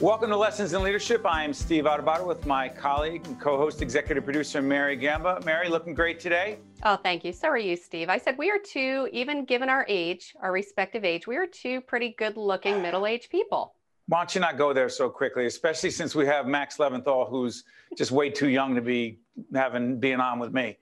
Welcome to Lessons in Leadership. I am Steve Adubato with my colleague and co-host, executive producer Mary Gamba. Mary, looking great today. Oh, thank you. So are you, Steve. I said we are two, even given our age, our respective age, we are two pretty good-looking middle-aged people. Why don't you not go there so quickly, especially since we have Max Leventhal, who's just way too young to be having being on with me.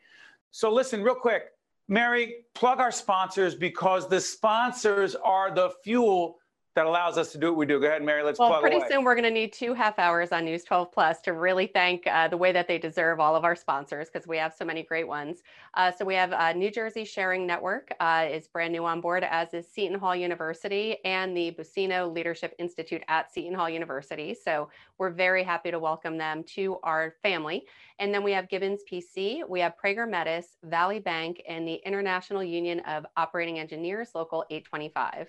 So listen, real quick, Mary, plug our sponsors because the sponsors are the fuel that allows us to do what we do. Go ahead, Mary. Let's well, plug pretty away. soon we're going to need two half hours on News 12 Plus to really thank uh, the way that they deserve all of our sponsors because we have so many great ones. Uh, so we have uh, New Jersey Sharing Network uh, is brand new on board, as is Seton Hall University and the Buccino Leadership Institute at Seton Hall University. So we're very happy to welcome them to our family. And then we have Gibbons PC, we have Prager Metis, Valley Bank, and the International Union of Operating Engineers, Local 825.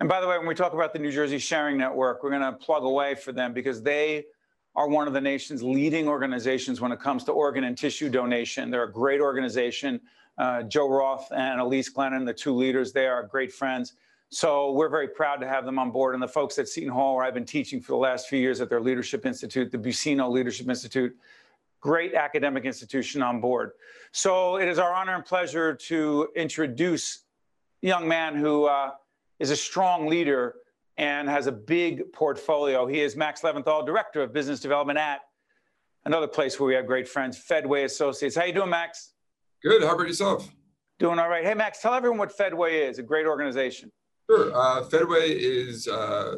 And by the way, when we talk about the New Jersey Sharing Network, we're going to plug away for them because they are one of the nation's leading organizations when it comes to organ and tissue donation. They're a great organization. Uh, Joe Roth and Elisse Glennon, the two leaders, they are great friends. So we're very proud to have them on board. And the folks at Seton Hall, where I've been teaching for the last few years at their Leadership Institute, the Buccino Leadership Institute, great academic institution on board. So it is our honor and pleasure to introduce a young man who uh, is a strong leader and has a big portfolio. He is Max Leventhal, Director of Business Development at another place where we have great friends, Fedway Associates. How you doing, Max? Good. How about yourself? Doing all right. Hey, Max, tell everyone what Fedway is, a great organization. Sure. Uh, Fedway is uh,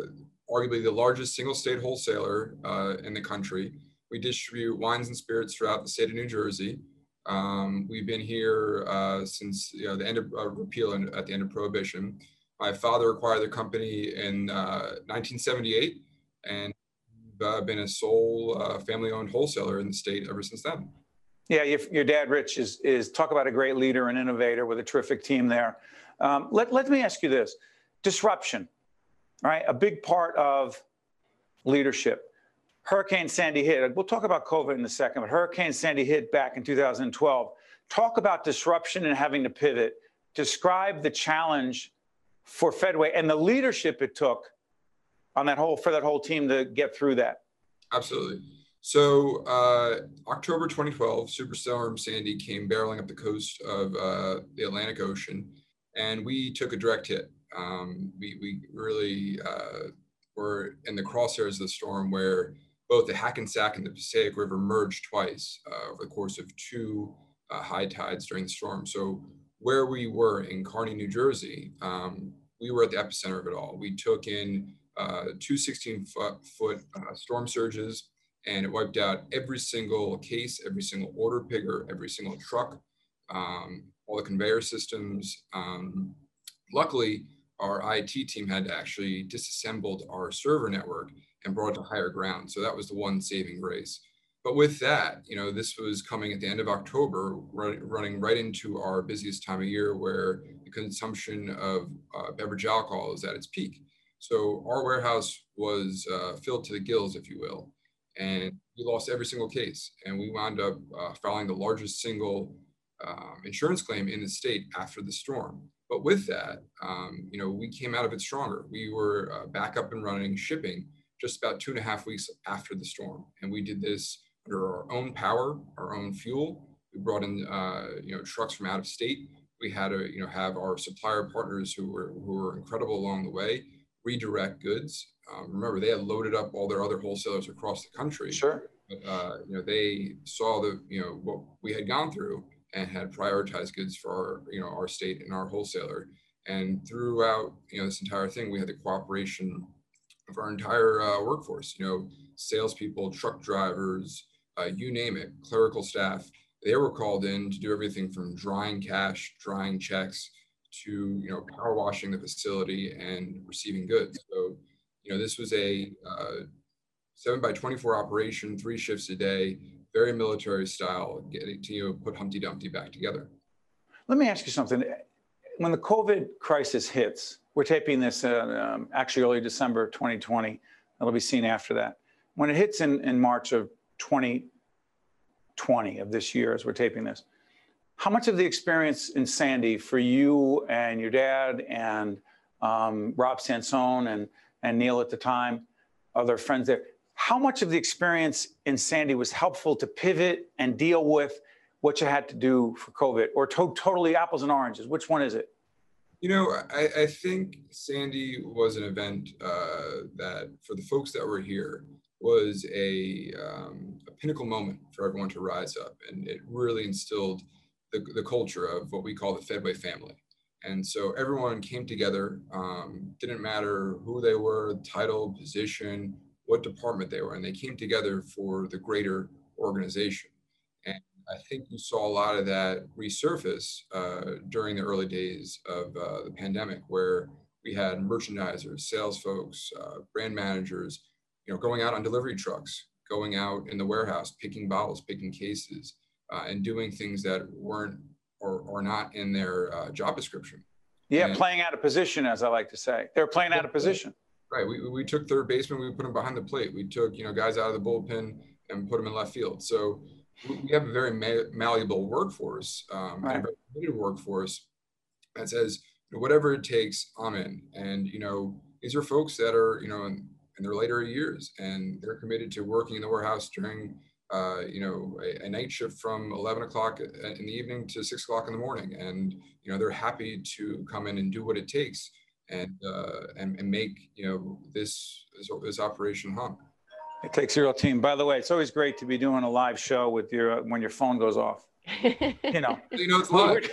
arguably the largest single state wholesaler uh, in the country. We distribute wines and spirits throughout the state of New Jersey. Um, we've been here uh, since you know, the end of uh, repeal and at the end of Prohibition. My father acquired the company in uh, 1978 and uh, been a sole uh, family-owned wholesaler in the state ever since then. Yeah, your, your, dad, Rich, is, is talk about a great leader and innovator with a terrific team there. Um, let, let me ask you this disruption, right? A big part of leadership. Hurricane Sandy hit. We'll talk about COVID in a second, but Hurricane Sandy hit back in 2012. Talk about disruption and having to pivot. Describe the challenge for Fedway and the leadership it took on that whole for that whole team to get through that. Absolutely. So uh, October 2012, Superstorm Sandy came barreling up the coast of uh, the Atlantic Ocean, and we took a direct hit. Um, we, we really uh, were in the crosshairs of the storm where both the Hackensack and the Passaic River merged twice uh, over the course of two uh, high tides during the storm. So where we were in Kearny, New Jersey, um, we were at the epicenter of it all. We took in uh, two 16 foot, foot uh, storm surges and it wiped out every single case, every single order picker, every single truck, um, all the conveyor systems. Um, luckily, our IT team had actually disassembled our server network and brought it to higher ground. So that was the one saving grace. But with that, you know, this was coming at the end of October, running right into our busiest time of year where the consumption of uh, beverage alcohol is at its peak. So our warehouse was uh, filled to the gills, if you will. And we lost every single case. And we wound up uh, filing the largest single um, insurance claim in the state after the storm. But with that, um, you know, we came out of it stronger. We were uh, back up and running, shipping just about two and a half weeks after the storm. And we did this under our own power, our own fuel. We brought in, uh, you know, trucks from out of state. We had to, you know, have our supplier partners who were who were incredible along the way redirect goods. Um, remember, they had loaded up all their other wholesalers across the country. Sure. But, uh, you know, they saw the, you know, what we had gone through and had prioritized goods for our, you know, our state and our wholesaler. And throughout, you know, this entire thing, we had the cooperation of our entire uh, workforce. You know, salespeople, truck drivers, uh, you name it, clerical staff, they were called in to do everything from drying cash, drying checks, to you know power washing the facility and receiving goods. So you know this was a uh, seven by twenty four operation, three shifts a day, very military style, getting to you know, put Humpty Dumpty back together. Let me ask you something. When the COVID crisis hits, we're taping this uh, um, actually early December 2020. It'll be seen after that. When it hits in, in March of 2020 of this year, as we're taping this, how much of the experience in Sandy for you and your dad and um, Rob Sansone and, and Neil at the time, other friends there. How much of the experience in Sandy was helpful to pivot and deal with what you had to do for COVID, or to- totally apples and oranges? Which one is it? You know, I, I think Sandy was an event uh, that, for the folks that were here, was a, um, a pinnacle moment for everyone to rise up, and it really instilled the, the culture of what we call the Fedway family. And so everyone came together. Um, didn't matter who they were, title, position, what department they were, and they came together for the greater organization. And I think you saw a lot of that resurface uh, during the early days of uh, the pandemic, where we had merchandisers, sales folks, uh, brand managers, you know, going out on delivery trucks, going out in the warehouse, picking bottles, picking cases, uh, and doing things that weren't or, or not in their uh, job description. Yeah, And- playing out of position, as I like to say. They're playing out of position. Right. We, we took third baseman, we put them behind the plate. We took, you know, guys out of the bullpen and put them in left field. So we, have a very ma- malleable workforce, um, and a very committed workforce that says, you know, whatever it takes, I'm in. And, you know, these are folks that are, you know, in, in their later years and they're committed to working in the warehouse during, uh, you know, a, a night shift from 11 o'clock in the evening to six o'clock in the morning. And, you know, they're happy to come in and do what it takes and uh, and, and make you know this this, this operation hum. It takes a real team. By the way, it's always great to be doing a live show with your when your phone goes off. You know, You know, it's We're- live.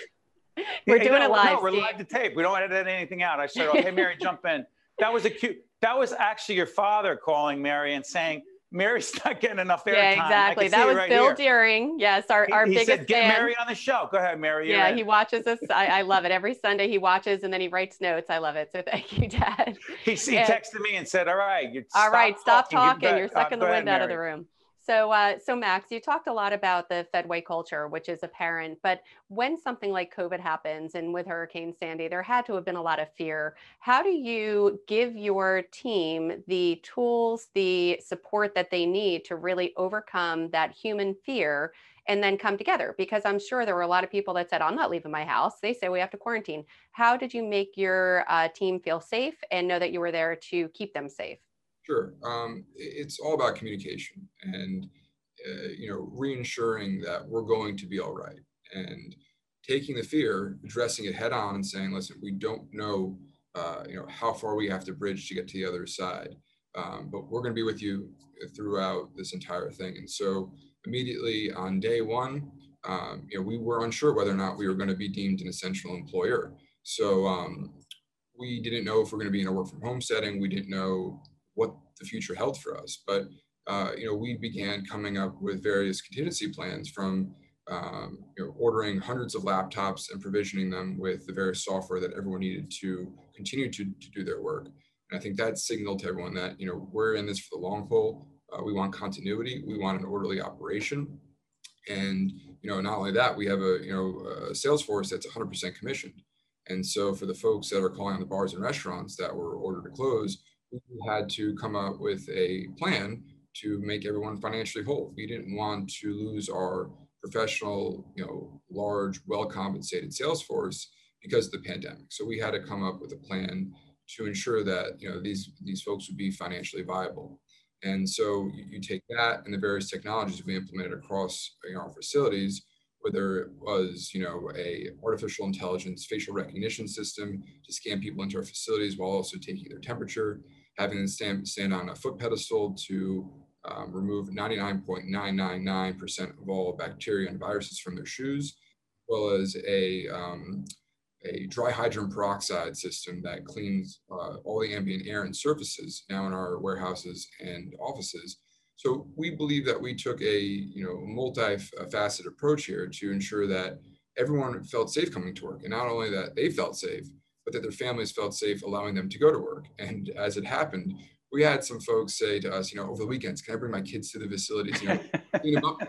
We're Yeah, doing no, it live, No, we're live to tape. We don't edit anything out. I said, "Okay, Mary, jump in." That was a cute. That was actually your father calling Mary and saying, "Mary's not getting enough airtime." yeah, exactly. That was right Bill here. Deering. Yes, our, He- our he biggest said, "Get fan. Mary on the show." Go ahead, Mary. Yeah, in. he watches us. I, I love it. Every Sunday he watches and then he writes notes. I love it. So thank you, Dad. He, he Yeah. texted me and said, "All right, All right, stop talking. back." You're Uh, sucking the go ahead, wind out of the room. So, uh, so Max, you talked a lot about the Fedway culture, which is apparent. But when something like COVID happens, and with Hurricane Sandy, there had to have been a lot of fear. How do you give your team the tools, the support that they need to really overcome that human fear? And then come together because I'm sure there were a lot of people that said, I'm not leaving my house. They say we have to quarantine. How did you make your uh, team feel safe and know that you were there to keep them safe? Sure. Um, it's all about communication and uh, you know reinsuring that we're going to be all right and taking the fear, addressing it head on, and saying, "Listen, we don't know uh, you know how far we have to bridge to get to the other side, um, but we're going to be with you throughout this entire thing." And so immediately on day one, um, you know, we were unsure whether or not we were going to be deemed an essential employer. So um, we didn't know if we're going to be in a work from home setting. We didn't know what the future held for us. But uh, you know, we began coming up with various contingency plans from um, you know, ordering hundreds of laptops and provisioning them with the various software that everyone needed to continue to, to do their work. And I think that signaled to everyone that you know we're in this for the long haul. Uh, we want continuity. We want an orderly operation. And you know, not only that, we have a you know a sales force that's 100% commissioned. And so for the folks that are calling on the bars and restaurants that were ordered to close, we had to come up with a plan to make everyone financially whole. We didn't want to lose our professional, you know, large, well-compensated sales force because of the pandemic. So we had to come up with a plan to ensure that you know these these folks would be financially viable. And so you, take that and the various technologies we implemented across our facilities, whether it was you know a artificial intelligence facial recognition system to scan people into our facilities while also taking their temperature, having them stand, stand on a foot pedestal to um, remove 99.999% of all bacteria and viruses from their shoes, as well as a um, a dry hydrogen peroxide system that cleans uh, all the ambient air and surfaces now in our warehouses and offices. So we believe that we took a you know multifaceted approach here to ensure that everyone felt safe coming to work, and not only that they felt safe, but that their families felt safe allowing them to go to work. And as it happened, we had some folks say to us, you know, over the weekends, can I bring my kids to the facilities, you know, clean them up?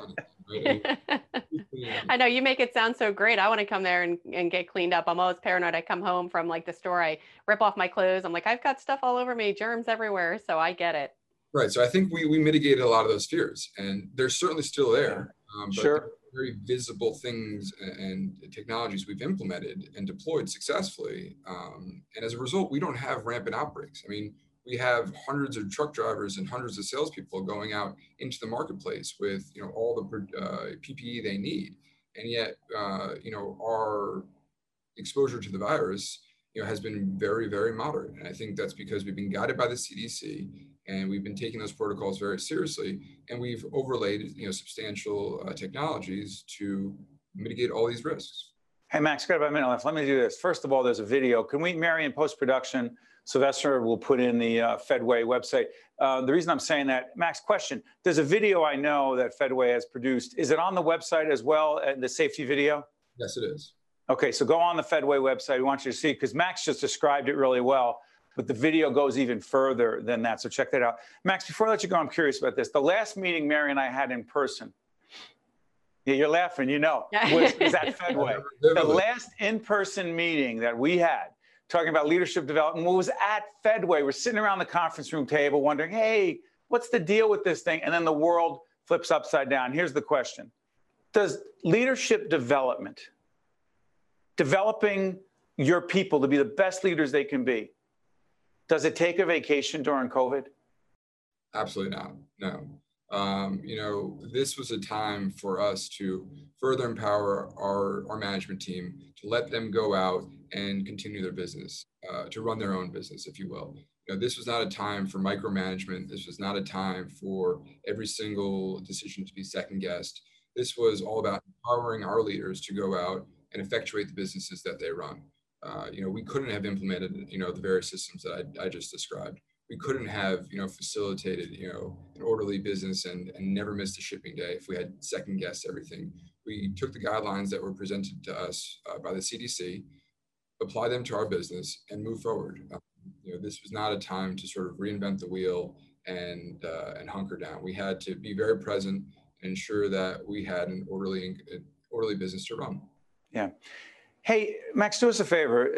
right? I I know you make it sound so great. I want to come there and, and get cleaned up. I'm always paranoid. I come home from like the store, I rip off my clothes. I'm like, I've got stuff all over me, germs everywhere. So I get it. Right. So I think we, we mitigated a lot of those fears and they're certainly still there. Um, but Sure. very visible things and, and technologies we've implemented and deployed successfully. Um, and as a result, we don't have rampant outbreaks. I mean, we have hundreds of truck drivers and hundreds of salespeople going out into the marketplace with you know all the uh, PPE they need, and yet uh, you know our exposure to the virus you know has been very very moderate, and I think that's because we've been guided by the CDC and we've been taking those protocols very seriously, and we've overlaid you know substantial uh, technologies to mitigate all these risks. Hey Max, got about a minute left. Let me do this. First of all, there's a video. Can we, Mary, in post production? Sylvester will put in the uh, Fedway website. Uh, the reason I'm saying that, Max, question. There's a video I know that Fedway has produced. Is it on the website as well, uh, the safety video? Yes, it is. Okay, so go on the Fedway website. We want you to see because Max just described it really well, but the video goes even further than that. So check that out. Max, before I let you go, I'm curious about this. The last meeting Mary and I had in person, yeah, you're laughing, you know, was, was at Fedway. the last in person meeting that we had talking about leadership development was at Fedway. We're sitting around the conference room table wondering, hey, what's the deal with this thing? And then the world flips upside down. Here's the question Does leadership development, developing your people to be the best leaders they can be, does it take a vacation during COVID? Absolutely not. No. Um, you know, this was a time for us to further empower our, our management team to let them go out and continue their business, uh, to run their own business, if you will. You know, this was not a time for micromanagement. This was not a time for every single decision to be second guessed. This was all about empowering our leaders to go out and effectuate the businesses that they run. Uh, you know, we couldn't have implemented, you know, the various systems that I, I just described. We couldn't have you know facilitated you know an orderly business and and never missed a shipping day if we had second guessed everything. We took the guidelines that were presented to us uh, by the cdc apply them to our business and move forward. Um, you know this was not a time to sort of reinvent the wheel and uh, and hunker down. We had to be very present and ensure that we had an orderly an orderly business to run. Yeah hey max do us a favor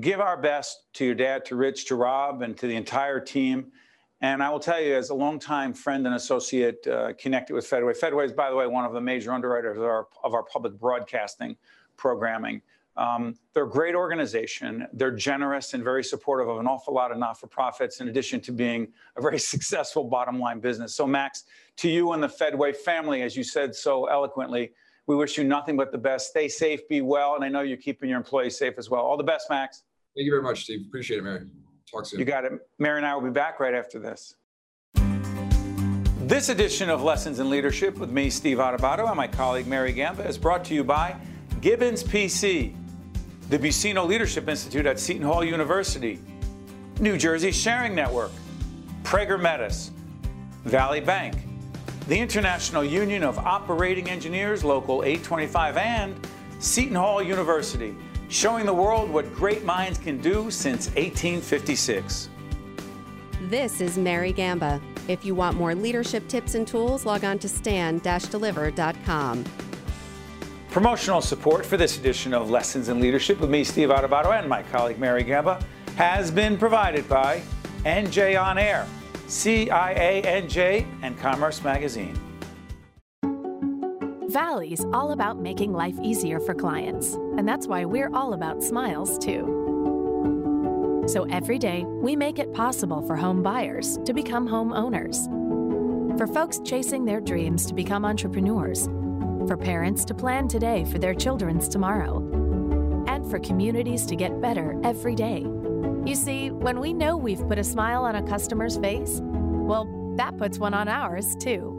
give our best to your dad, to Rich, to Rob, and to the entire team. And I will tell you, as a longtime friend and associate uh, connected with Fedway, Fedway is, by the way, one of the major underwriters of our, of our public broadcasting programming. Um, they're a great organization. They're generous and very supportive of an awful lot of not for profits, in addition to being a very successful bottom line business. So, Max, to you and the Fedway family, as you said so eloquently, we wish you nothing but the best. Stay safe, be well, and I know you're keeping your employees safe as well. All the best, Max. Thank you very much, Steve. Appreciate it, Mary. Talk soon. You got it. Mary and I will be back right after this. This edition of Lessons in Leadership with me, Steve Adubato, and my colleague Mary Gamba is brought to you by Gibbons PC, the Buccino Leadership Institute at Seton Hall University, New Jersey Sharing Network, Prager Metis, Valley Bank, the International Union of Operating Engineers, Local 825, and Seton Hall University, showing the world what great minds can do since 1856. This is Mary Gamba. If you want more leadership tips and tools, log on to stand-deliver.com. Promotional support for this edition of Lessons in Leadership with me, Steve Adubato, and my colleague Mary Gamba has been provided by NJ On Air CIANJ, and Commerce Magazine. Valley's all about making life easier for clients, and that's why we're all about smiles too. So every day, we make it possible for home buyers to become home owners, for folks chasing their dreams to become entrepreneurs, for parents to plan today for their children's tomorrow, and for communities to get better every day. You see, when we know we've put a smile on a customer's face, well, that puts one on ours, too.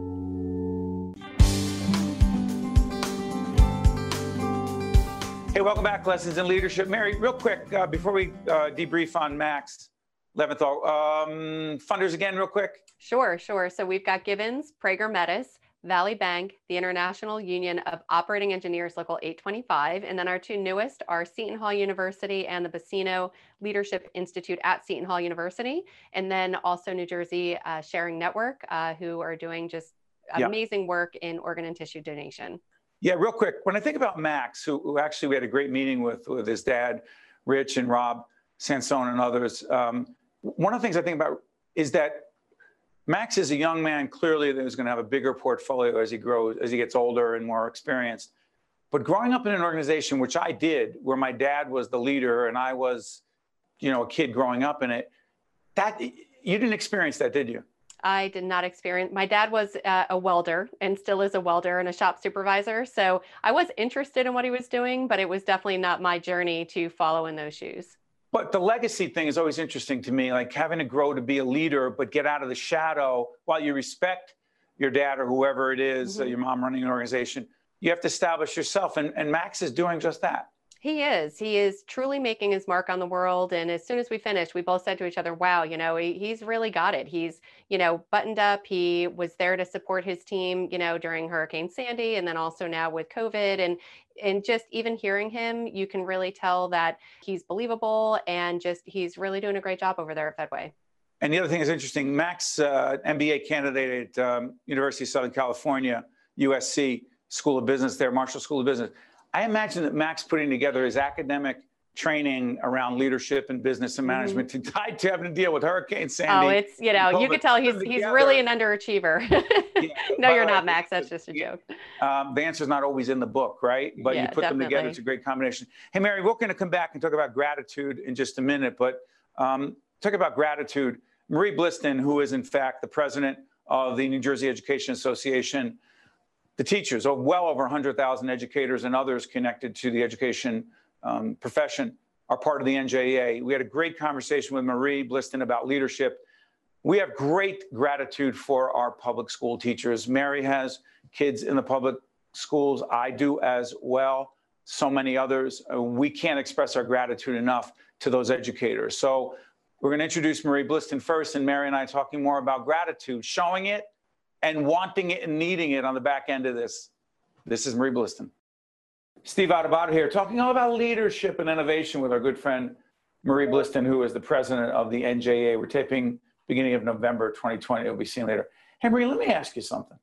Hey, welcome back, Lessons in Leadership. Mary, real quick, uh, before we uh, debrief on Max Leventhal, um, funders again, real quick. Sure, sure. So we've got Gibbons, Prager Metis, Valley Bank, the International Union of Operating Engineers Local 825, and then our two newest are Seton Hall University and the Buccino Leadership Institute at Seton Hall University, and then also New Jersey uh, Sharing Network, uh, who are doing just amazing work in organ and tissue donation. Yeah, real quick, when I think about Max, who, who actually we had a great meeting with, with his dad, Rich and Rob Sansone and others, um, one of the things I think about is that Max is a young man, clearly, that is going to have a bigger portfolio as he grows, as he gets older and more experienced. But growing up in an organization, which I did, where my dad was the leader and I was, you know, a kid growing up in it, That you didn't experience that, did you? I did not experience. My dad was uh, a welder and still is a welder and a shop supervisor. So I was interested in what he was doing, but it was definitely not my journey to follow in those shoes. But the legacy thing is always interesting to me, like having to grow to be a leader, but get out of the shadow while you respect your dad or whoever it is, mm-hmm. uh, your mom running an organization. You have to establish yourself. And, and Max is doing just that. He is. He is truly making his mark on the world. And as soon as we finished, we both said to each other, wow, you know, he, he's really got it. He's, you know, buttoned up. He was there to support his team, you know, during Hurricane Sandy and then also now with COVID. And and just even hearing him, you can really tell that he's believable and just he's really doing a great job over there at Fedway. And the other thing is interesting, Max, uh, MBA candidate at um, University of Southern California, USC School of Business there, Marshall School of Business I imagine that Max putting together his academic training around leadership and business and mm-hmm. management mm-hmm. to tied to having to deal with Hurricane Sandy. Oh, it's you know you could tell he's he's really an underachiever. yeah, no, you're not, Max. That's just a joke. Um, the answer's not always in the book, right? But yeah, you put definitely. them together. It's a great combination. Hey, Mary, we're going to come back and talk about gratitude in just a minute, but um, talk about gratitude. Marie Blistan, who is in fact the president of the New Jersey Education Association the teachers, oh, well over 100,000 educators and others connected to the education um, profession are part of the NJEA. We had a great conversation with Marie Blistan about leadership. We have great gratitude for our public school teachers. Mary has kids in the public schools. I do as well. So many others. Uh, we can't express our gratitude enough to those educators. So we're going to introduce Marie Blistan first, and Mary and I talking more about gratitude, showing it and wanting it and needing it on the back end of this. This is Marie Blistan. Steve Adubato here, talking all about leadership and innovation with our good friend Marie Blistan, who is the president of the NJA. We're taping beginning of November 2020. It'll be seen later. Hey, Marie, let me ask you something.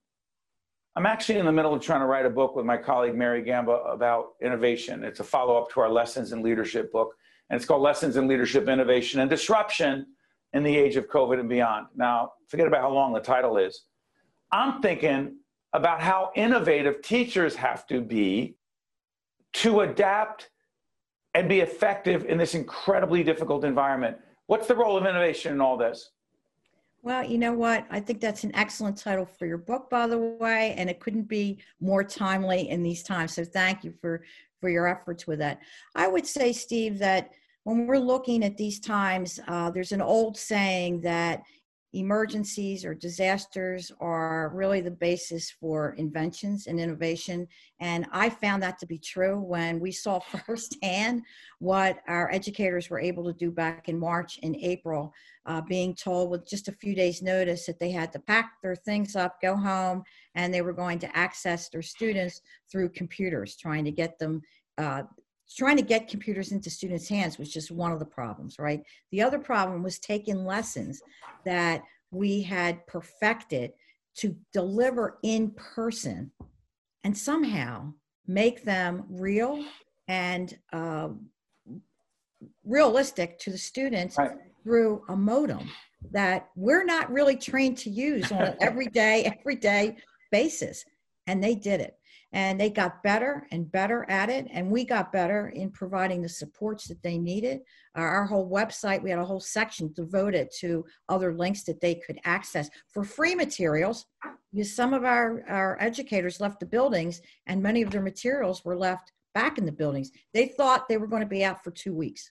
I'm actually in the middle of trying to write a book with my colleague Mary Gamba about innovation. It's a follow up to our Lessons in Leadership book, and it's called Lessons in Leadership, Innovation, and Disruption in the Age of COVID and Beyond. Now, forget about how long the title is. I'm thinking about how innovative teachers have to be to adapt and be effective in this incredibly difficult environment. What's the role of innovation in all this? Well, you know what? I think that's an excellent title for your book, by the way, and it couldn't be more timely in these times. So thank you for for your efforts with that. I would say, Steve, that when we're looking at these times, uh, there's an old saying that emergencies or disasters are really the basis for inventions and innovation. And I found that to be true when we saw firsthand what our educators were able to do back in March and April, uh, being told with just a few days' notice that they had to pack their things up, go home, and they were going to access their students through computers, trying to get them. Uh, trying to get computers into students' hands was just one of the problems, right? The other problem was taking lessons that we had perfected to deliver in person and somehow make them real and uh, realistic to the students right. through a modem that we're not really trained to use on an everyday, everyday basis. And they did it and they got better and better at it. And we got better in providing the supports that they needed. Uh, our whole website we had a whole section devoted to other links that they could access for free materials. Because some of our, our educators left the buildings and many of their materials were left back in the buildings. They thought they were going to be out for two weeks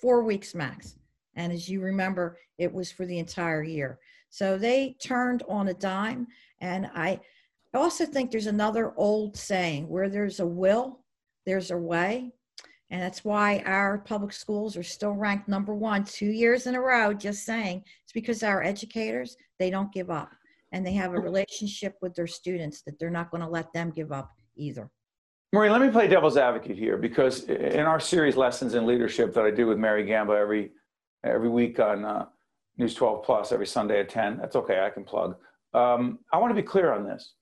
four weeks max. And as you remember it was for the entire year. So they turned on a dime. And i I also think there's another old saying where there's a will, there's a way. And that's why our public schools are still ranked number one two years in a row, just saying. It's because our educators, they don't give up. And they have a relationship with their students that they're not going to let them give up either. Marie, let me play devil's advocate here because in our series Lessons in Leadership that I do with Mary Gamba every, every week on uh, News 12 Plus, every Sunday at 10, that's okay, I can plug. Um, I want to be clear on this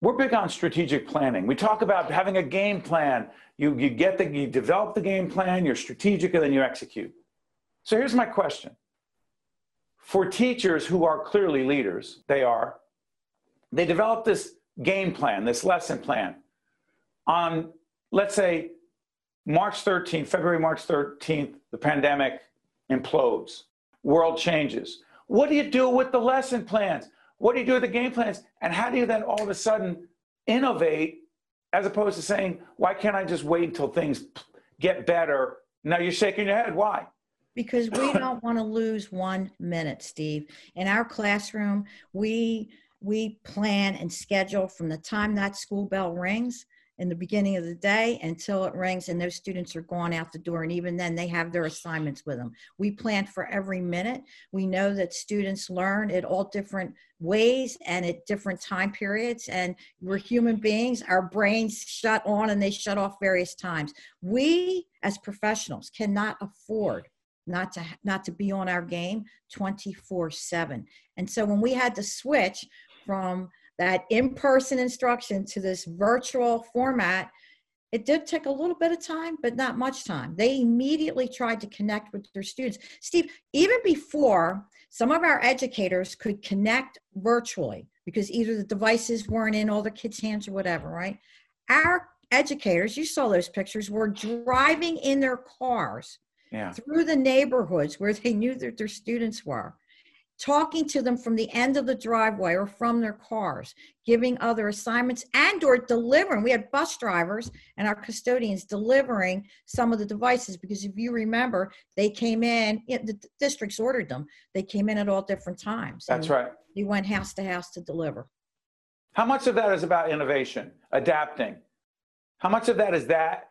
we're big on strategic planning. We talk about having a game plan. You, you get the, you develop the game plan, you're strategic, and then you execute. So here's my question. For teachers who are clearly leaders, they are, they develop this game plan, this lesson plan on, let's say, March 13th, February, March 13th, the pandemic implodes. world changes. What do you do with the lesson plans? What do you do with the game plans? And how do you then all of a sudden innovate as opposed to saying, why can't I just wait until things get better? Now you're shaking your head. Why? Because we don't want to lose one minute, Steve. In our classroom, we we plan and schedule from the time that school bell rings in the beginning of the day until it rings and those students are gone out the door. And even then they have their assignments with them. We plan for every minute. We know that students learn at all different ways and at different time periods. And we're human beings. Our brains shut on and they shut off various times. We as professionals cannot afford not to not to be on our game 24 7 and so when we had to switch from that in-person instruction to this virtual format it did take a little bit of time but not much time. They immediately tried to connect with their students. Steve even before some of our educators could connect virtually because either the devices weren't in all the kids hands or whatever right? Our educators you saw those pictures were driving in their cars yeah. through the neighborhoods where they knew that their students were talking to them from the end of the driveway or from their cars giving other assignments and or delivering. We had bus drivers and our custodians delivering some of the devices because if you remember they came in the districts ordered them. They came in at all different times that's right. you went house to house to deliver. How much of that is about innovation adapting? How much of that is that?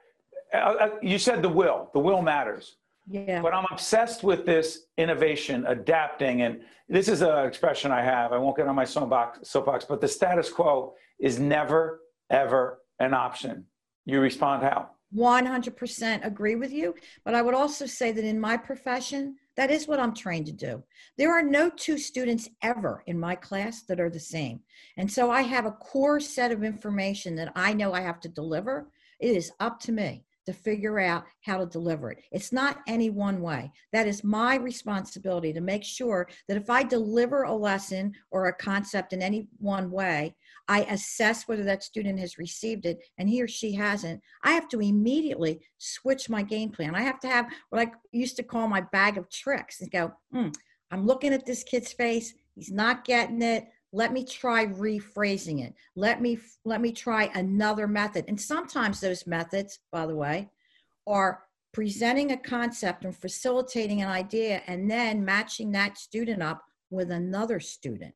Uh, uh you said the will. The will matters yeah. But I'm obsessed with this innovation, adapting, and this is an expression I have. I won't get on my soapbox, soapbox, but the status quo is never, ever an option. You respond how? 100% agree with you. But I would also say that in my profession, that is what I'm trained to do. There are no two students ever in my class that are the same. And so I have a core set of information that I know I have to deliver. It is up to me to figure out how to deliver it. It's not any one way. That is my responsibility to make sure that if I deliver a lesson or a concept in any one way, I assess whether that student has received it and he or she hasn't. I have to immediately switch my game plan. I have to have what I used to call my bag of tricks and go, hmm, I'm looking at this kid's face. He's not getting it let me try rephrasing it. Let me let me try another method. And sometimes those methods by the way are presenting a concept and facilitating an idea and then matching that student up with another student.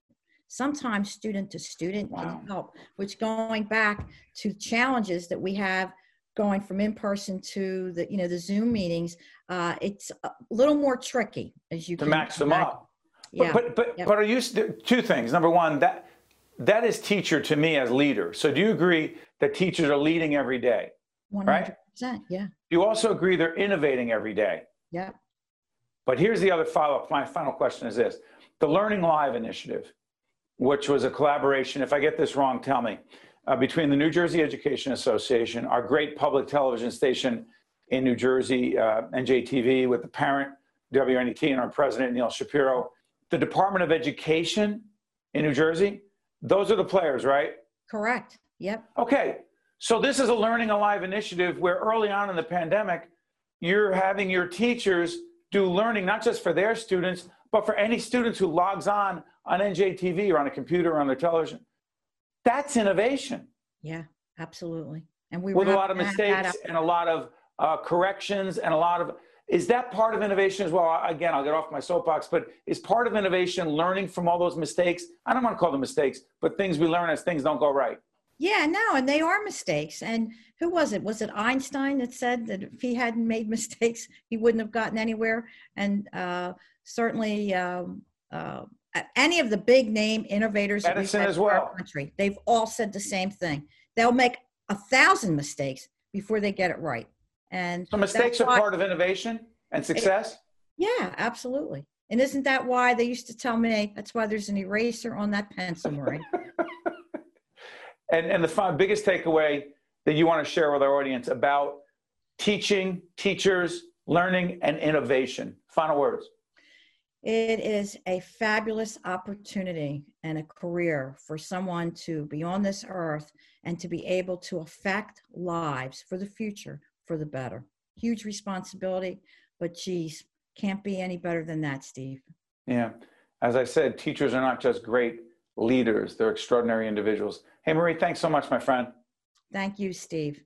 Sometimes student to student wow. can help which going back to challenges that we have going from in person to the you know the zoom meetings uh, it's a little more tricky as you to can match them up yeah. But but yep. but are you two things? Number one, that that is teacher to me as leader. So do you agree that teachers are leading every day? 100%, right? Yeah. Do you also agree they're innovating every day? Yeah. But here's the other follow-up. My final question is this. The Learning Live initiative, which was a collaboration, if I get this wrong, tell me, uh, between the New Jersey Education Association, our great public television station in New Jersey, uh, NJTV, with the parent, WNET, and our president, Neil Shapiro, the Department of Education in New Jersey, those are the players, right? Correct. Yep. Okay. So this is a Learning Alive initiative where early on in the pandemic, you're having your teachers do learning not just for their students, but for any students who logs on on NJTV or on a computer or on their television. That's innovation. Yeah, absolutely. And we with a lot of mistakes and a lot of uh, corrections and a lot of is that part of innovation as well? Again, I'll get off my soapbox, but is part of innovation learning from all those mistakes? I don't want to call them mistakes, but things we learn as things don't go right. Yeah, no, and they are mistakes. And who was it? Was it Einstein that said that if he hadn't made mistakes, he wouldn't have gotten anywhere? And uh, certainly, um, uh, any of the big name innovators Edison as well. country, they've all said the same thing. They'll make a thousand mistakes before they get it right. And so mistakes are part of innovation and success. It, yeah, absolutely. And isn't that why they used to tell me that's why there's an eraser on that pencil, Marie? and and the biggest takeaway that you want to share with our audience about teaching, teachers, learning, and innovation. Final words. It is a fabulous opportunity and a career for someone to be on this earth and to be able to affect lives for the future for the better. Huge responsibility, but geez, can't be any better than that, Steve. Yeah. As I said, teachers are not just great leaders, they're extraordinary individuals. Hey, Marie, thanks so much, my friend. Thank you, Steve.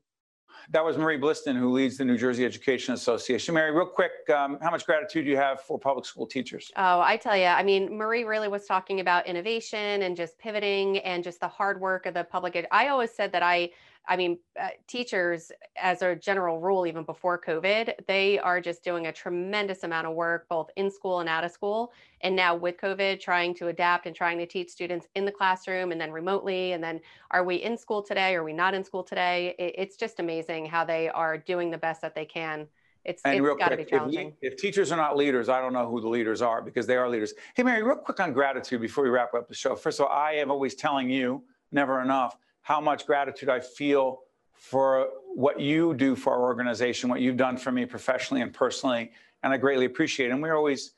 That was Marie Blistan, who leads the New Jersey Education Association. Mary, real quick, um, how much gratitude do you have for public school teachers? Oh, I tell you, I mean, Marie really was talking about innovation and just pivoting and just the hard work of the public. Ed- I always said that I I mean, uh, teachers, as a general rule, even before COVID, they are just doing a tremendous amount of work, both in school and out of school. And now with COVID, trying to adapt and trying to teach students in the classroom and then remotely. And then are we in school today? Are we not in school today? It, it's just amazing how they are doing the best that they can. It's, and it's got to be if, challenging. if teachers are not leaders, I don't know who the leaders are because they are leaders. Hey, Mary, real quick on gratitude before we wrap up the show. First of all, I am always telling you, never enough how much gratitude I feel for what you do for our organization, what you've done for me professionally and personally, and I greatly appreciate it. And we're always,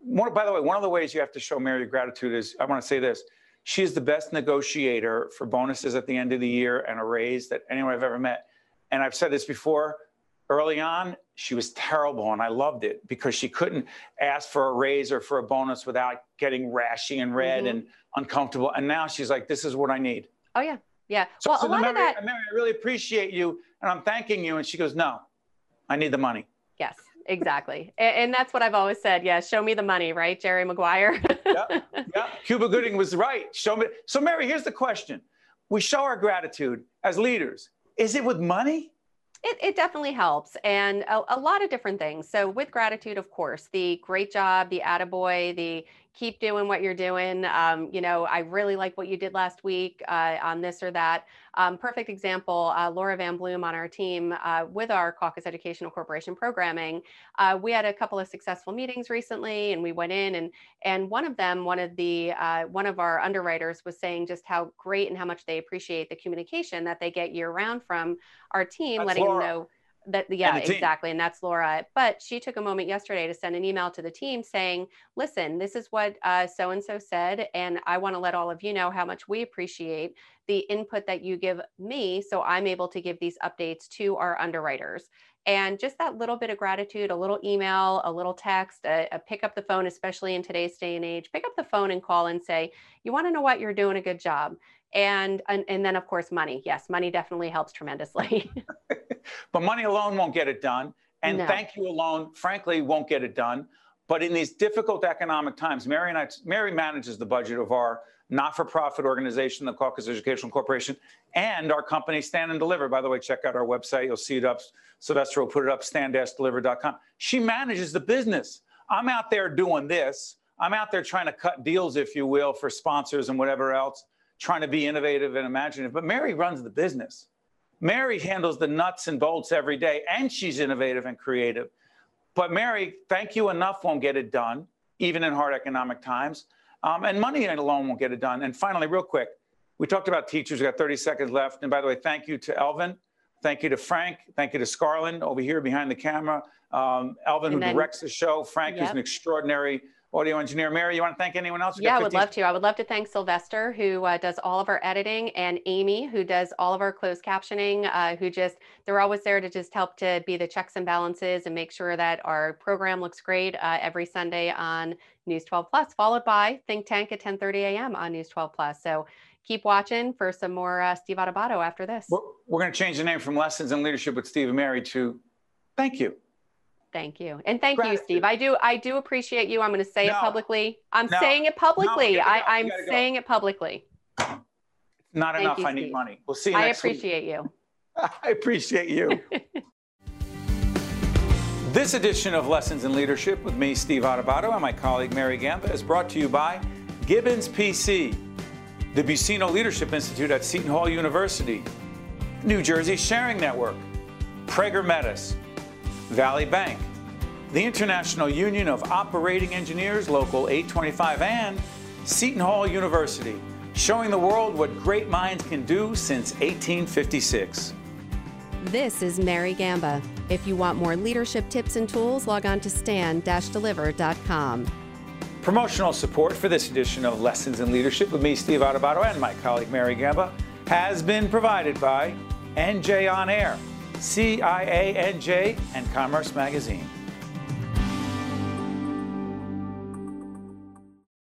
one, by the way, one of the ways you have to show Mary gratitude is I want to say this. She is the best negotiator for bonuses at the end of the year and a raise that anyone I've ever met. And I've said this before, early on, she was terrible and I loved it because she couldn't ask for a raise or for a bonus without getting rashy and red mm-hmm. and uncomfortable. And now she's like, this is what I need. Oh, yeah. Yeah. So, well, a lot Mary, of that. Mary, I really appreciate you, and I'm thanking you. And she goes, "No, I need the money." Yes, exactly, and, and, that's what I've always said. Yeah, show me the money, right, Jerry Maguire? yeah, yeah. Cuba Gooding was right. Show me. So, Mary, here's the question: We show our gratitude as leaders. Is it with money? It, it definitely helps and a, a, lot of different things. So with gratitude, of course, the great job, the attaboy, the keep doing what you're doing. Um, you know, I really like what you did last week uh, on this or that. Um, perfect example, uh, Laura Van Bloom on our team uh, with our Caucus Educational Corporation programming. Uh, we had a couple of successful meetings recently and we went in and, and one of them, one of the, uh, one of our underwriters was saying just how great and how much they appreciate the communication that they get year round from our team, That's letting Laura. them know that yeah and exactly and that's laura but she took a moment yesterday to send an email to the team saying listen this is what so and so said and i want to let all of you know how much we appreciate the input that you give me so i'm able to give these updates to our underwriters and just that little bit of gratitude a little email a little text a, a pick up the phone especially in today's day and age pick up the phone and call and say you want to know what? You're doing a good job. And, and and then of course money. Yes money definitely helps tremendously. But money alone won't get it done and no. thank you alone frankly won't get it done. But in these difficult economic times mary and I, mary manages the budget of our not-for-profit organization the caucus educational corporation and our company stand and deliver by the way check out our website you'll see it up sylvester will put it up stand-deliver.com she manages the business i'm out there doing this i'm out there trying to cut deals if you will for sponsors and whatever else trying to be innovative and imaginative. But Mary runs the business. Mary handles the nuts and bolts every day, and she's innovative and creative. But Mary, thank you enough won't get it done, even in hard economic times. Um, and money alone won't get it done. And finally, real quick, we talked about teachers. We got 30 seconds left. And by the way, thank you to Elvin. Thank you to Frank. Thank you to Scarlin over here behind the camera. Um, Elvin, who then, directs the show. Frank yep. is an extraordinary audio engineer. Mary, you want to thank anyone else? You yeah, I would love to. I would love to thank Sylvester, who uh, does all of our editing, and Amy, who does all of our closed captioning, uh, who just, they're always there to just help to be the checks and balances and make sure that our program looks great uh, every Sunday on News 12 Plus, followed by Think Tank at 10.30 a.m. on News 12 Plus. So keep watching for some more uh, Steve Adubato after this. We're, we're going to change the name from Lessons in Leadership with Steve and Mary to Thank You. Thank you. And thank Gratitude. you, Steve. I do I do appreciate you. I'm going to say no, it publicly. I'm no, saying it publicly. No, I, I'm saying it publicly. Not thank enough. You, I need money. We'll see you I appreciate week. you. I appreciate you. this edition of Lessons in Leadership with me, Steve Adubato, and my colleague Mary Gamba is brought to you by Gibbons PC, the Buccino Leadership Institute at Seton Hall University, New Jersey Sharing Network, Prager Metis, Valley Bank, the International Union of Operating Engineers, Local 825, and Seton Hall University, showing the world what great minds can do since 1856. This is Mary Gamba. If you want more leadership tips and tools, log on to stand-deliver.com. Promotional support for this edition of Lessons in Leadership with me, Steve Adubato, and my colleague Mary Gamba has been provided by NJ On Air CIANJ, and Commerce Magazine.